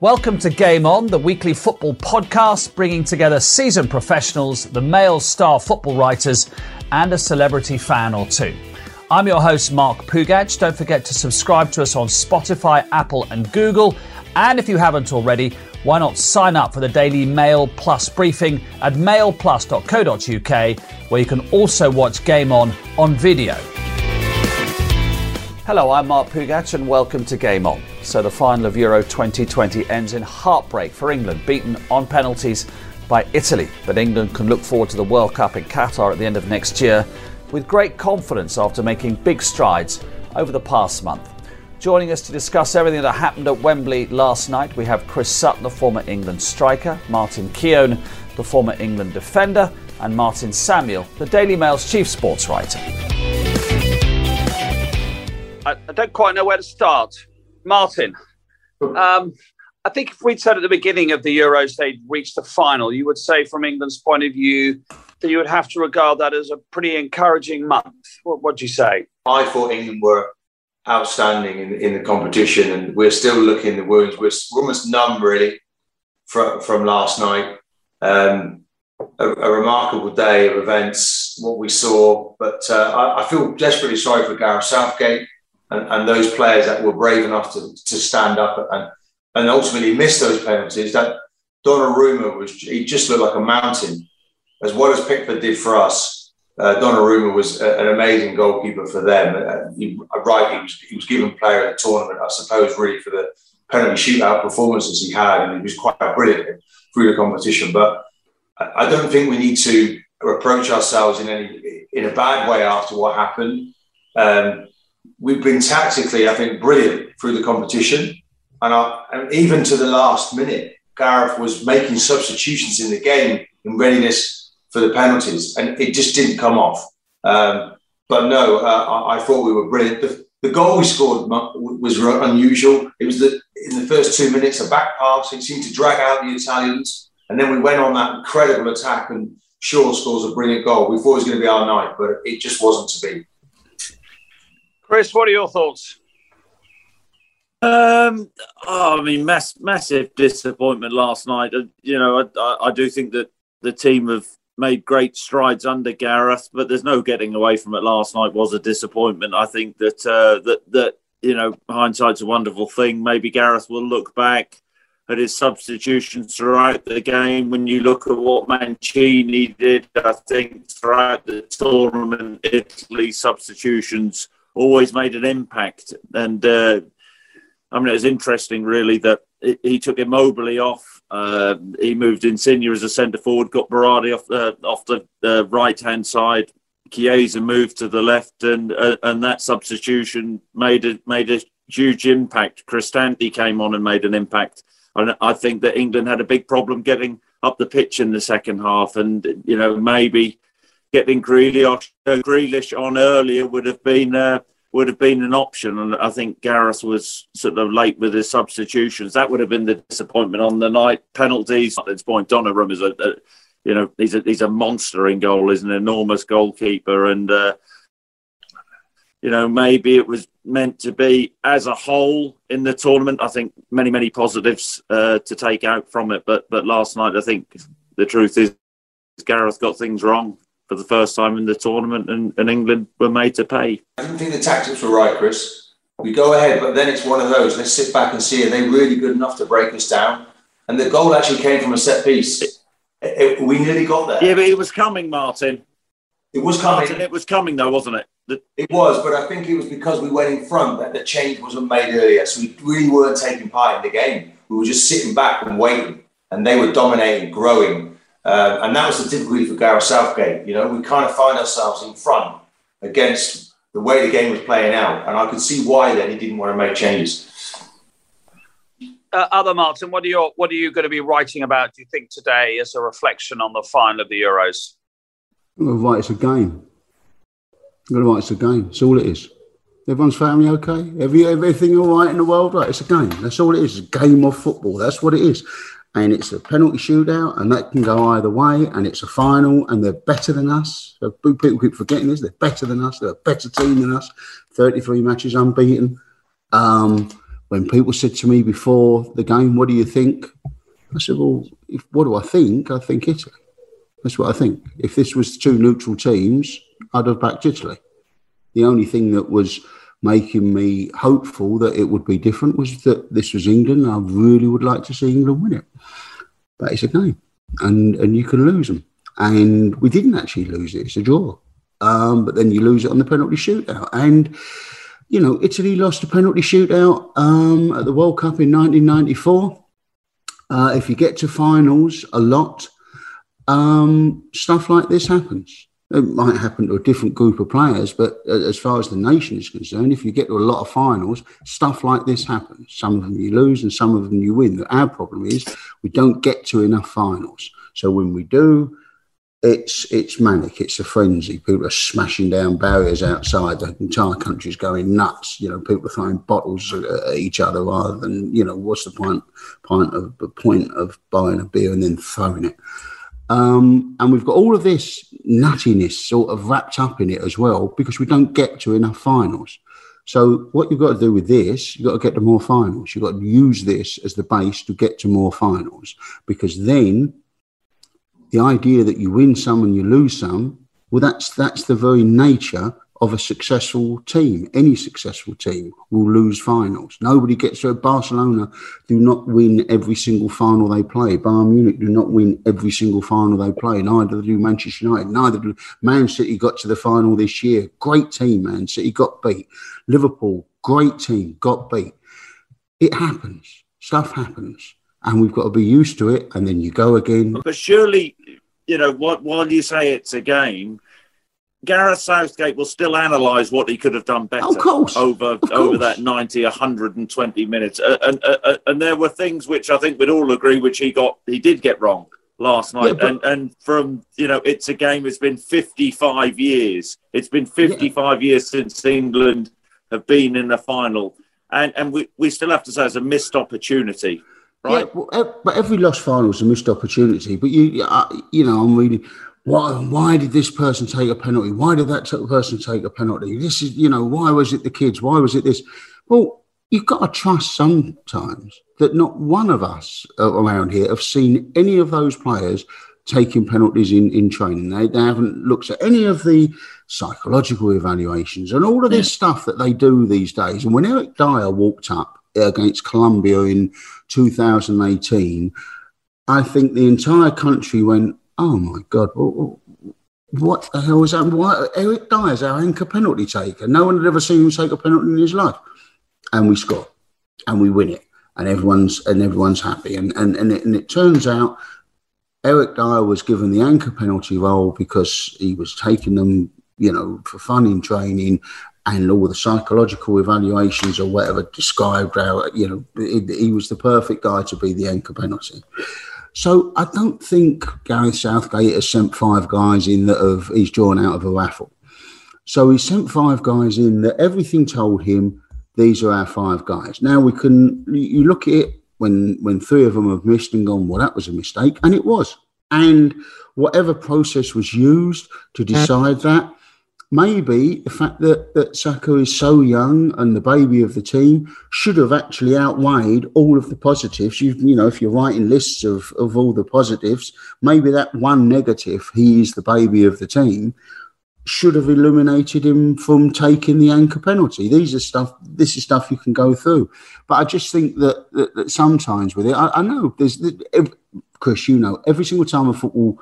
Welcome to Game On, the weekly football podcast bringing together seasoned professionals, the male star football writers, and a celebrity fan or two. I'm your host, Mark Pougatch. Don't forget to subscribe to us on Spotify, Apple, and Google. And if you haven't already, why not sign up for the daily Mail Plus briefing at mailplus.co.uk, where you can also watch Game On on video. Hello, I'm Mark Pougatch, and welcome to Game On. So, the final of Euro 2020 ends in heartbreak for England, beaten on penalties by Italy. But England can look forward to the World Cup in Qatar at the end of next year with great confidence after making big strides over the past month. Joining us to discuss everything that happened at Wembley last night, we have Chris Sutton, the former England striker, Martin Keown, the former England defender, and Martin Samuel, the Daily Mail's chief sports writer. I, I don't quite know where to start. Martin, um, I think if we'd said at the beginning of the Euros they'd reached the final, you would say from England's point of view that you would have to regard that as a pretty encouraging month. What do you say? I thought England were outstanding in, in the competition, and we're still looking the wounds. We're, we're almost numb, really, from, from last night. Um, a, a, remarkable day of events, what we saw. But uh, I, I, feel desperately sorry for Gareth Southgate and, and those players that were brave enough to, to stand up and, and ultimately miss those penalties. That Donnarumma was, he just looked like a mountain, as well as Pickford did for us. Uh, Donnarumma was a, an amazing goalkeeper for them. Uh, he, right, he was, he was given player of the tournament, I suppose, really for the penalty shootout performances he had, and he was quite brilliant through the competition. But I don't think we need to approach ourselves in any in a bad way after what happened. Um, we've been tactically, I think, brilliant through the competition. And, I, and, even to the last minute, Gareth was making substitutions in the game in readiness for the penalties, and it just didn't come off. Um, but no, uh, I, I, thought we were brilliant. The, the, goal we scored was unusual. It was the, in the first two minutes, a back pass. It seemed to drag out the Italians. And then we went on that incredible attack, and Shaw scores a brilliant goal. We thought it was going to be our night, but it just wasn't to be. Chris, what are your thoughts? Um, oh, I mean, mass, massive disappointment last night. Uh, you know, I, I, do think that the team have made great strides under Gareth, but there's no getting away from it. Last night was a disappointment. I think that uh, that that you know, hindsight's a wonderful thing. Maybe Gareth will look back at his substitutions throughout the game. When you look at what Mancini did, I think throughout the tournament, Italy substitutions always made an impact. And uh, I mean, it was interesting, really, that he took Immobile off. Uh, he moved Insigne as a centre forward, got Berardi off the off the, the right hand side. Chiesa moved to the left, and uh, and that substitution made a made a huge impact. Cristante came on and made an impact. And I think that England had a big problem getting up the pitch in the second half, and you know maybe getting Grealish, uh, Grealish on earlier would have been uh, would have been an option. And I think Gareth was sort of late with his substitutions. That would have been the disappointment on the night. Penalties at this point, Donnarumma is a, a you know he's a he's a monster in goal. He's an enormous goalkeeper, and uh, you know maybe it was meant to be as a whole in the tournament. I think many many positives uh, to take out from it, but but last night I think the truth is Gareth got things wrong for the first time in the tournament, and, and England were made to pay. I didn't think the tactics were right, Chris. We go ahead, but then it's one of those. Let's sit back and see are they really good enough to break us down? And the goal actually came from a set piece. It, it, we nearly got there. Yeah, but it was coming, Martin. It was coming. Martin, it was coming, though, wasn't it? The- it was, but I think it was because we went in front that the change wasn't made earlier. So we really weren't taking part in the game. We were just sitting back and waiting, and they were dominating, growing. Um, and that was the difficulty for Gareth Southgate. You know, we kind of find ourselves in front against the way the game was playing out. And I could see why then he didn't want to make changes. Uh, other Martin, what are you what are you going to be writing about? Do you think today as a reflection on the final of the Euros? I'm going to write it's a game. I'm going to write it's a game. That's all it is. Everyone's family okay? Every, everything all right in the world? Right, it's a game. That's all it is. It's a game of football. That's what it is and it's a penalty shootout, and that can go either way, and it's a final, and they're better than us. People keep forgetting this. They're better than us. They're a better team than us. 33 matches unbeaten. Um, when people said to me before the game, "What do you think?" I said, "Well, if, what do I think? I think Italy. That's what I think. If this was two neutral teams, I'd have backed Italy. The only thing that was making me hopeful that it would be different was that this was England. I really would like to see England win it, but it's a game, and and you can lose them. And we didn't actually lose it; it's a draw. Um, but then you lose it on the penalty shootout, and you know, Italy lost a penalty shootout um, at the World Cup in 1994. Uh, if you get to finals a lot, um, stuff like this happens. It might happen to a different group of players, but uh, as far as the nation is concerned, if you get to a lot of finals, stuff like this happens. Some of them you lose and some of them you win. Our problem is we don't get to enough finals. So when we do, it's it's manic. It's a frenzy. People are smashing down barriers outside. The entire country's going nuts. You know, people are throwing bottles at each other rather than you know what's the point point of the point of buying a beer and then throwing it. Um, and we've got all of this nuttiness sort of wrapped up in it as well because we don't get to enough finals. So what you've got to do with this, you've got to get to more finals. You've got to use this as the base to get to more finals because then the idea that you win some and you lose some, well, that's that's the very nature of a successful team. Any successful team will lose finals. Nobody gets to Barcelona do not win every single final they play. Bayern Munich do not win every single final they play. Neither do Manchester United. Neither do Man City got to the final this year. Great team, Man City got beat. Liverpool, great team, got beat. It happens. Stuff happens and we've got to be used to it. And then you go again. But surely, you know, while you say it's a game, Gareth Southgate will still analyse what he could have done better. Over of course. over that 90, 120 minutes, uh, and uh, and there were things which I think we'd all agree which he got he did get wrong last night. Yeah, but, and and from you know, it's a game. It's been 55 years. It's been 55 yeah. years since England have been in the final, and and we, we still have to say it's a missed opportunity right? Yeah, well, but every lost final is a missed opportunity. But you, you know, I'm reading. Why, why did this person take a penalty? Why did that person take a penalty? This is, you know, why was it the kids? Why was it this? Well, you've got to trust sometimes that not one of us around here have seen any of those players taking penalties in, in training. They, they haven't looked at any of the psychological evaluations and all of this yeah. stuff that they do these days. And when Eric Dier walked up against Colombia in 2018, I think the entire country went, "Oh my God, what the hell is that? Why Eric Dier's our anchor penalty taker? No one had ever seen him take a penalty in his life, and we score, and we win it, and everyone's and everyone's happy, and and and it, and it turns out." Eric Dier was given the anchor penalty role because he was taking them, you know, for fun in training, and all the psychological evaluations or whatever described how you know he, was the perfect guy to be the anchor penalty. So I don't think Gareth Southgate has sent five guys in that have he's drawn out of a raffle. So he sent five guys in that everything told him these are our five guys. Now we can you look at it when when three of them have missed and gone, well, that was a mistake, and it was. And whatever process was used to decide that, maybe the fact that, that Saka is so young and the baby of the team should have actually outweighed all of the positives. You, you know, if you're writing lists of, of all the positives, maybe that one negative, he is the baby of the team, should have eliminated him from taking the anchor penalty. These are stuff, this is stuff you can go through. But I just think that, that, that sometimes with it, I, I know there's, Chris, you know, every single time a football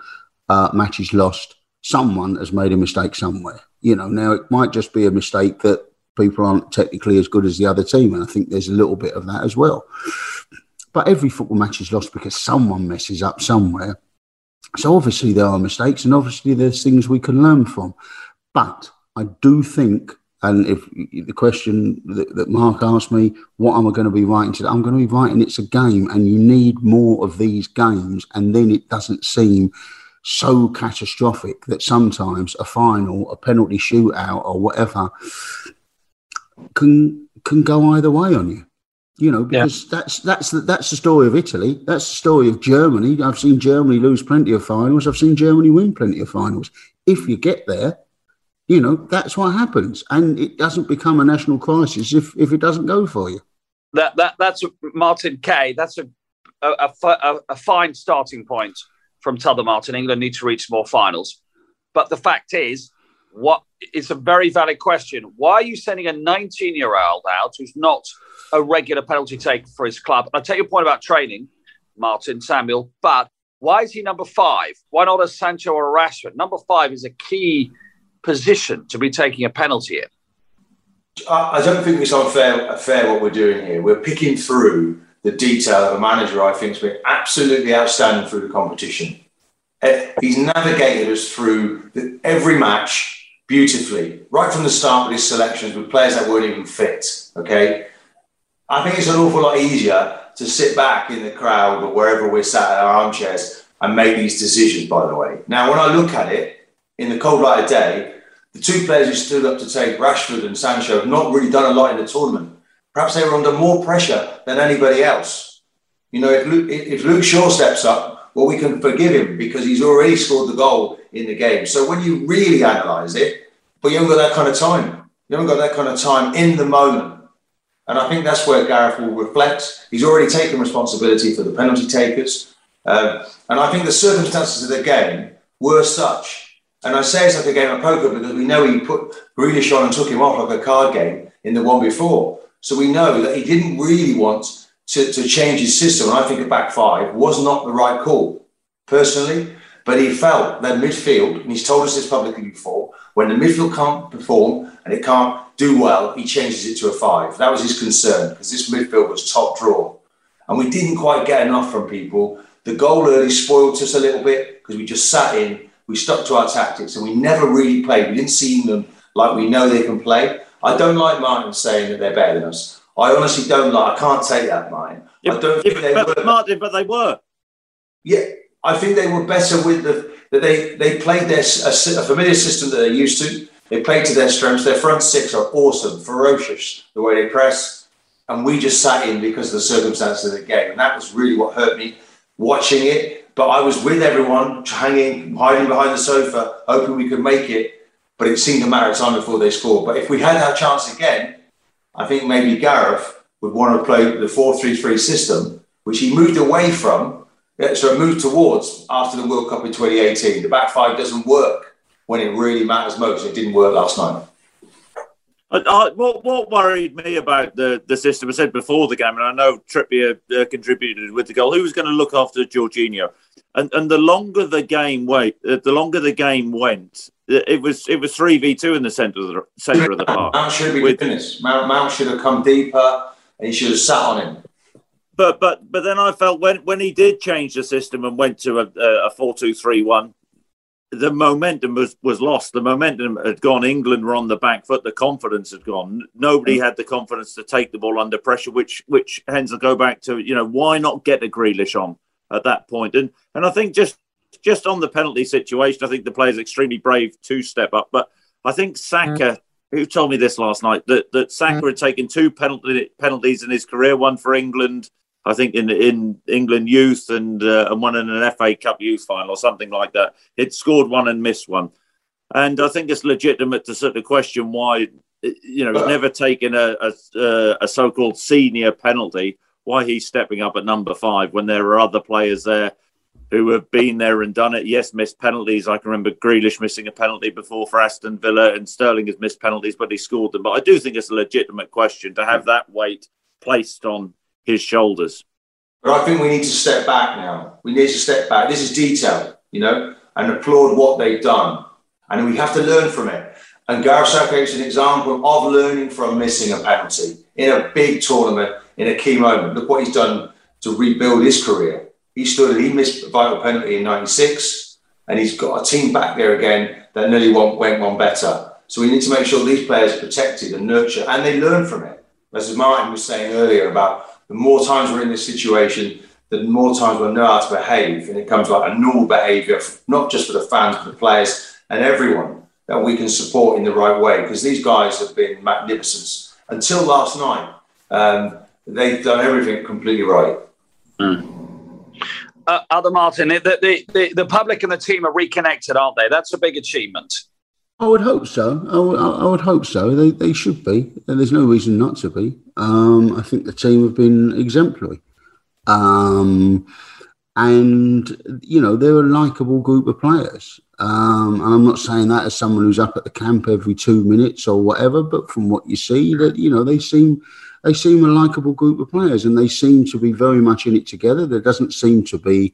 uh, match is lost, someone has made a mistake somewhere. You know, now it might just be a mistake that people aren't technically as good as the other team, and I think there's a little bit of that as well. But every football match is lost because someone messes up somewhere. So obviously there are mistakes, and obviously there's things we can learn from. But I do think, and if the question that, that Mark asked me, what am I going to be writing today? I'm going to be writing it's a game, and you need more of these games, and then it doesn't seem so catastrophic that sometimes a final, a penalty shootout, or whatever can can go either way on you. You know, because yeah. that's that's the, that's the story of Italy. That's the story of Germany. I've seen Germany lose plenty of finals. I've seen Germany win plenty of finals. If you get there, You know, that's what happens. And it doesn't become a national crisis if, if it doesn't go for you. That, that That's Martin Kay. That's a, a, a, a fine starting point from T'other Martin. England need to reach more finals. But the fact is, what it's a very valid question. Why are you sending a 19 year old out who's not a regular penalty taker for his club? I take your point about training, Martin Samuel, but why is he number five? Why not a Sancho or a Rashford? Number five is a key position to be taking a penalty in. I don't think it's unfair fair what we're doing here. We're picking through the detail of a manager I think has been absolutely outstanding through the competition. Eh, he's navigated us through the, every match beautifully, right from the start with his selections with players that weren't even fit. Okay. I think it's an awful lot easier to sit back in the crowd or wherever we're sat in our armchairs and make these decisions, by the way. Now, when I look at it in the cold light of day, the two players who stood up to take Rashford and Sancho have not really done a lot in the tournament. Perhaps they were under more pressure than anybody else. You know, if Luke, if Luke Shaw steps up, well, we can forgive him because he's already scored the goal in the game. So when you really analyse it, but you haven't got that kind of time. You haven't got that kind of time in the moment. And I think that's where Gareth will reflect. He's already taken responsibility for the penalty takers. Um, and I think the circumstances of the game were such. And I say it's like a game of poker because we know he put Grealish on and took him off like a card game in the one before. So we know that he didn't really want to, to change his system. And I think a back five was not the right call, personally. But he felt that midfield, and he's told us this publicly before, when the midfield can't perform and it can't do well, he changes it to a five. That was his concern because this midfield was top draw. And we didn't quite get enough from people. The goal early spoiled us a little bit because we just sat in, we stuck to our tactics, and we never really played. We didn't see them like we know they can play. I don't like Martin saying that they're better than us. I honestly don't like. I can't take that, Martin. I don't think they but, were. Martin, but they were. Yeah, I think they were better with the that they they played their a, a familiar system that they're used to. They played to their strengths. Their front six are awesome, ferocious the way they press, and we just sat in because of the circumstances of the game, and that was really what hurt me watching it. But I was with everyone, hanging, hiding behind the sofa, hoping we could make it. But it seemed a matter of time before they scored. But if we had that chance again, I think maybe Gareth would want to play the 4 3 3 system, which he moved away from. So moved towards after the World Cup in 2018. The back five doesn't work when it really matters most. It didn't work last night. Uh, what, what worried me about the, the system, I said before the game, and I know Trippier uh, contributed with the goal. Who was going to look after Jorginho? And and the longer the game wait, uh, the longer the game went, it was it was three v two in the centre of the centre of the park. Mount should be with, finished. Mount, Mount should have come deeper, he should have sat on him. But but but then I felt when when he did change the system and went to a, a four two three one, the momentum was was lost. The momentum had gone. England were on the back foot. The confidence had gone. Nobody had the confidence to take the ball under pressure. Which which hence I go back to you know why not get a Grealish on at that point? And and I think just just on the penalty situation, I think the player's extremely brave to step up. But I think Saka, who told me this last night, that, that Saka mm-hmm. had taken two penalty, penalties in his career, one for England, I think in in England youth, and uh, and one in an FA Cup youth final or something like that. He'd scored one and missed one. And I think it's legitimate to sort of question why, you know, he's never taken a, a, a so-called senior penalty. Why he's stepping up at number five when there are other players there who have been there and done it. Yes, missed penalties. I can remember Grealish missing a penalty before for Aston Villa, and Sterling has missed penalties, but he scored them. But I do think it's a legitimate question to have that weight placed on his shoulders. But I think we need to step back now. We need to step back. This is detail, you know, and applaud what they've done. And we have to learn from it. And Gareth is an example of learning from missing a penalty in a big tournament, in a key moment. Look what he's done to rebuild his career. He stood he missed a vital penalty in 96, and he's got a team back there again that nearly went one better. So we need to make sure these players are protected and nurtured, and they learn from it. As Martin was saying earlier about the more times we're in this situation, the more times we'll know how to behave, and it comes like a normal behaviour, not just for the fans, but the players and everyone that we can support in the right way. Because these guys have been magnificent until last night. Um, they've done everything completely right. Mm uh, Other Martin, the, the, the, the public and the team are reconnected, aren't they? That's a big achievement. I would hope so. I would, I would hope so. They, they should be. There's no reason not to be. Um, I think the team have been exemplary. Um, and, you know, they're a likable group of players. Um, and I'm not saying that as someone who's up at the camp every two minutes or whatever, but from what you see, that, you know, they seem they seem a likable group of players and they seem to be very much in it together. There doesn't seem to be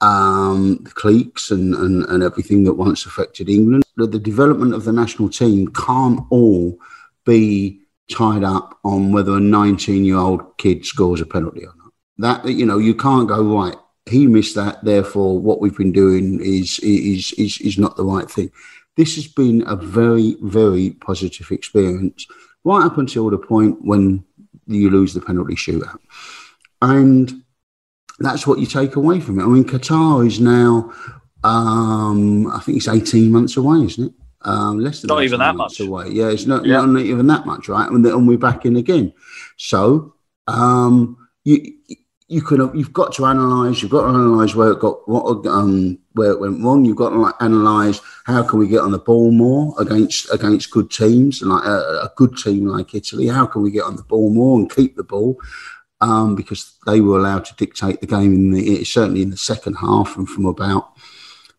um, cliques and, and, and everything that once affected England. The, the development of the national team can't all be tied up on whether a 19 year old kid scores a penalty or not. That, you know, you can't go, right, he missed that, therefore what we've been doing is, is, is, is not the right thing. This has been a very, very positive experience right up until the point when you lose the penalty shootout. And that's what you take away from it. I mean, Qatar is now, um, I think it's 18 months away, isn't it? Um, less than not even that much away. Yeah, it's not, yeah. not even that much, right? And, and we're back in again. So um, you you can you've got to analyse. You've got to analyse where it got what um, where it went wrong. You've got to like, analyse how can we get on the ball more against against good teams, like a, a good team like Italy. How can we get on the ball more and keep the ball? Um, because they were allowed to dictate the game in the certainly in the second half and from about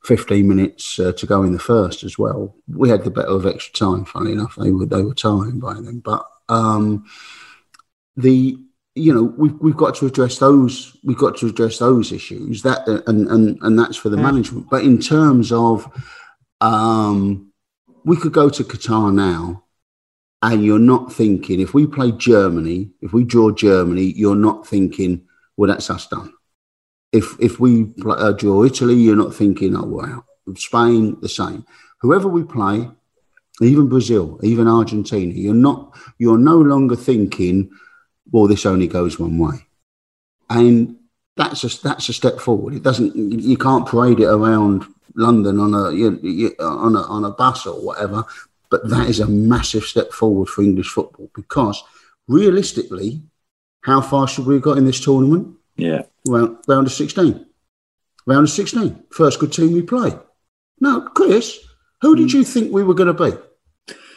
15 minutes uh, to go in the first as well. We had the better of extra time. Funny enough, they were they were tiring by then, but um, the you know we've we've got to address those we've got to address those issues that and and and that's for the management. But in terms of um, we could go to Qatar now and you're not thinking if we play Germany, if we draw Germany, you're not thinking, well, that's us done. If if we play, uh, draw Italy, you're not thinking, oh wow. Spain, the same. Whoever we play, even Brazil, even Argentina, you're not you're no longer thinking, well, this only goes one way, and that's a that's a step forward. It doesn't you can't parade it around London on a you, you, on a on a bus or whatever but that is a massive step forward for English football because realistically, how far should we have got in this tournament? Yeah. Round, round of 16. Round of 16. First good team we play. Now, Chris, who did you think we were going to be?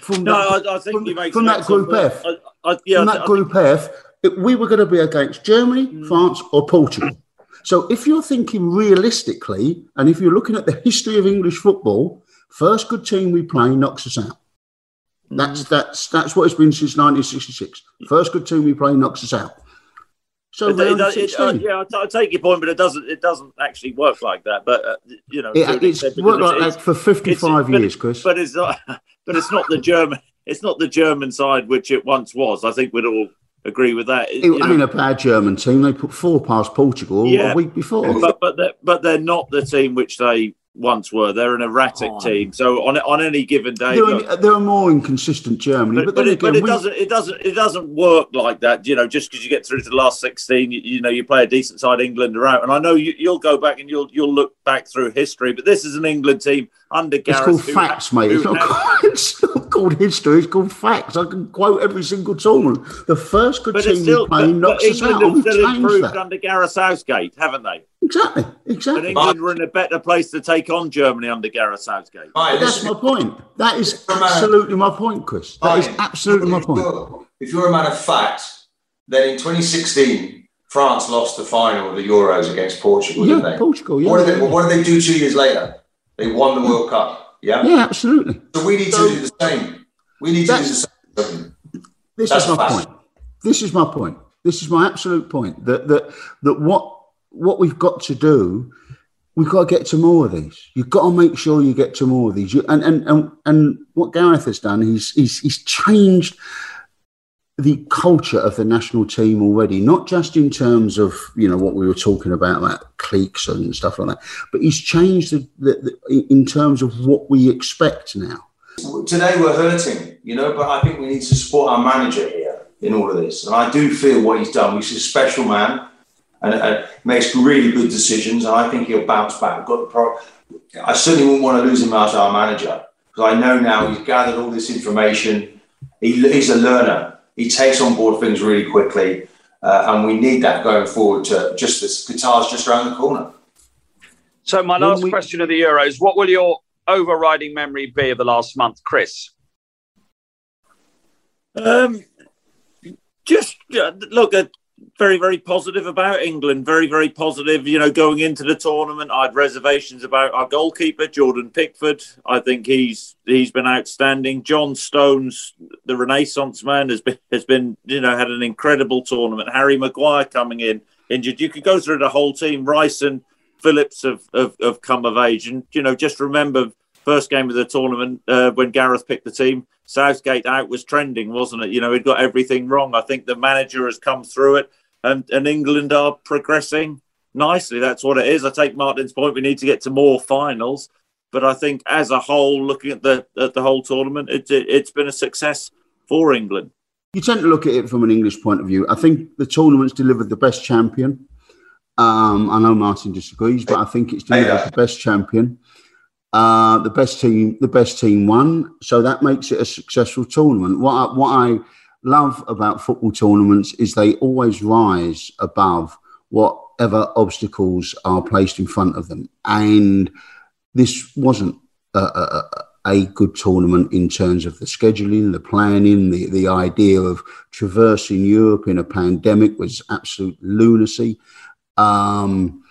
From no, that, I, I, think from, you make from that group F. I, I, yeah, from that group F, it, we were going to be against Germany, mm. France, or Portugal. So if you're thinking realistically, and if you're looking at the history of English football, first good team we play knocks us out. That's that's that's what it's been since 1966. First good team we play knocks us out. So it, it, it, uh, yeah, I, take your point, but it doesn't it doesn't actually work like that. But uh, you know, it's worked like that for 55 years, Chris. But it's not. But it's not the German. It's not the German side which it once was. I think we'd all agree with that. It ain't know. a bad German team. They put four past Portugal yeah, a week before. But but they're, but they're not the team which they once were. They're an erratic oh. team. So on on any given day, they're, they're more inconsistent Germany. But, but, but, it, again, but it we... doesn't it doesn't it doesn't work like that. You know, just because you get through to the last sixteen, you, you, know, you play a decent side, England are out. And I know you, will go back and you'll you'll look back through history, but this is an England team under Gareth. It's called facts, mate. It's not, called, it's not, called, history. It's called facts. I can quote every single tournament. The first good but team still, we play knocks us out. England have still improved that. under Gareth Southgate, haven't they? Exactly, exactly. But England were in a better place to take on Germany under Gareth Southgate. Right, that's my point. That is absolutely my point, Chris. That is absolutely my point. If you're a man of fact, then in 2016, France lost the final of the Euros against Portugal, yeah, didn't they? Portugal, yeah. What did, they, what did they do two years later? They won the World Cup. Yeah, yeah, absolutely. So we need so, to do the same. We need to do the same. This that's is my point. This is my point. This is my absolute point. That that that what what we've got to do, we've got to get to more of these. You've got to make sure you get to more of these. You, and, and, and, and what Gareth has done, he's, he's, he's changed the culture of the national team already, not just in terms of you know what we were talking about, like cliques and stuff like that, but he's changed the, the, the, in terms of what we expect now. Today we're hurting, you know, but I think we need to support our manager here in all of this, and I do feel what he's done. He's a special man and uh, makes really good decisions. And I think he'll bounce back. Got the pro- I certainly wouldn't want to lose him as our manager because I know now he's gathered all this information. He, he's a learner. He takes on board things really quickly, uh, and we need that going forward. To just this Qatar's just around the corner. So my last we- question of the Euros: What will your overriding memory be of the last month, Chris? Um, just uh, look at very, very positive about England. Very, very positive. You know, going into the tournament, I had reservations about our goalkeeper Jordan Pickford. I think he's he's been outstanding. John Stones, the Renaissance man, has been has been you know had an incredible tournament. Harry Maguire coming in injured. You could go through the whole team. Rice and Phillips have, have, have come of age, and you know just remember first game of the tournament uh, when Gareth picked the team. Southgate out was trending, wasn't it? You know, he'd got everything wrong. I think the manager has come through it, and, and England are progressing nicely. That's what it is. I take Martin's point. We need to get to more finals, but I think as a whole, looking at the at the whole tournament, it, it, it's been a success for England. You tend to look at it from an English point of view. I think the tournament's delivered the best champion. Um, I know Martin disagrees, but I think it's delivered the best champion. Uh, the best team, the best team won, so that makes it a successful tournament. What I, what I love about football tournaments is they always rise above whatever obstacles are placed in front of them, and this wasn't a, a, a good tournament in terms of the scheduling, the planning, the the idea of traversing Europe in a pandemic was absolute lunacy. Um,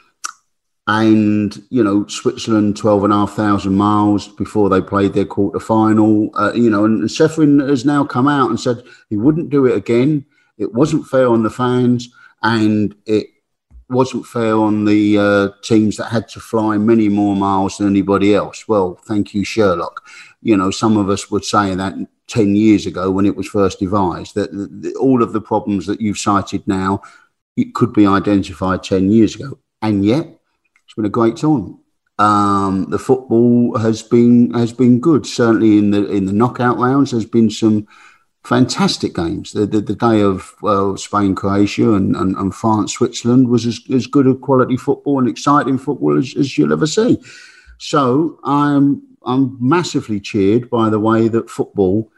and you know Switzerland twelve and a half thousand miles before they played their quarter final. Uh, you know, and Ceferin has now come out and said he wouldn't do it again. It wasn't fair on the fans, and it wasn't fair on the uh, teams that had to fly many more miles than anybody else. Well, thank you, Sherlock. You know, some of us would say that 10 years ago when it was first devised, that, that all of the problems that you've cited now it could be identified 10 years ago. And yet, it's been a great tournament. Um, the football has been has been good. Certainly in the in the knockout rounds, there's been some fantastic games. The the, the day of well, Spain, Croatia, and, and, and, France, Switzerland was as, as good a quality football and exciting football as, as you'll ever see. So I'm I'm massively cheered by the way that football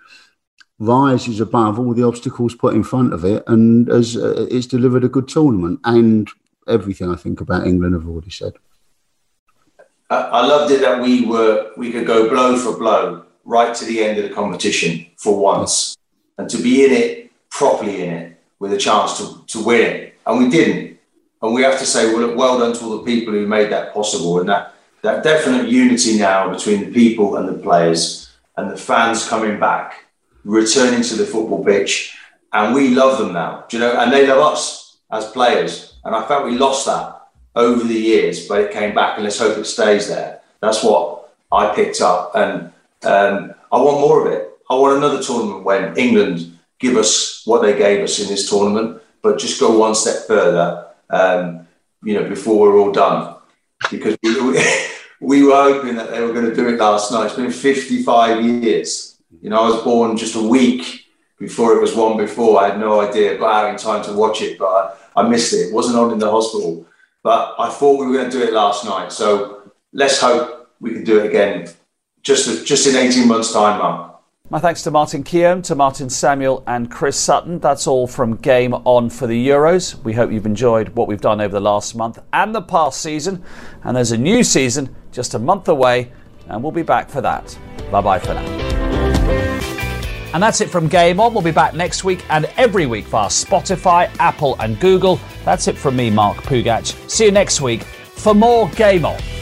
rises above all the obstacles put in front of it, and as uh, it's delivered a good tournament. And everything I think about England I've already said. I loved it that we were we could go blow for blow right to the end of the competition for once, and to be in it properly in it with a chance to, to win it, and we didn't. And we have to say, well, well done to all the people who made that possible, and that that definite unity now between the people and the players, and the fans coming back, returning to the football pitch, and we love them now, you know, and they love us as players and I felt we lost that over the years, but it came back, and let's hope it stays there. That's what I picked up, and um, I want more of it. I want another tournament when England give us what they gave us in this tournament, but just go one step further. Um, you know, before we're all done, because we, we were hoping that they were going to do it last night. It's been 55 years. You know, I was born just a week before it was one before. I had no idea, got out in time to watch it, but. I missed it. It wasn't on in the hospital, but I thought we were going to do it last night. So let's hope we can do it again, just just in eighteen months' time, Mum. My thanks to Martin Keown, to Martin Samuel, and Chris Sutton. That's all from Game On for the Euros. We hope you've enjoyed what we've done over the last month and the past season. And there's a new season just a month away, and we'll be back for that. Bye bye for now. And that's it from Game On. We'll be back next week and every week via Spotify, Apple, and Google. That's it from me, Mark Pougatch. See you next week for more Game On.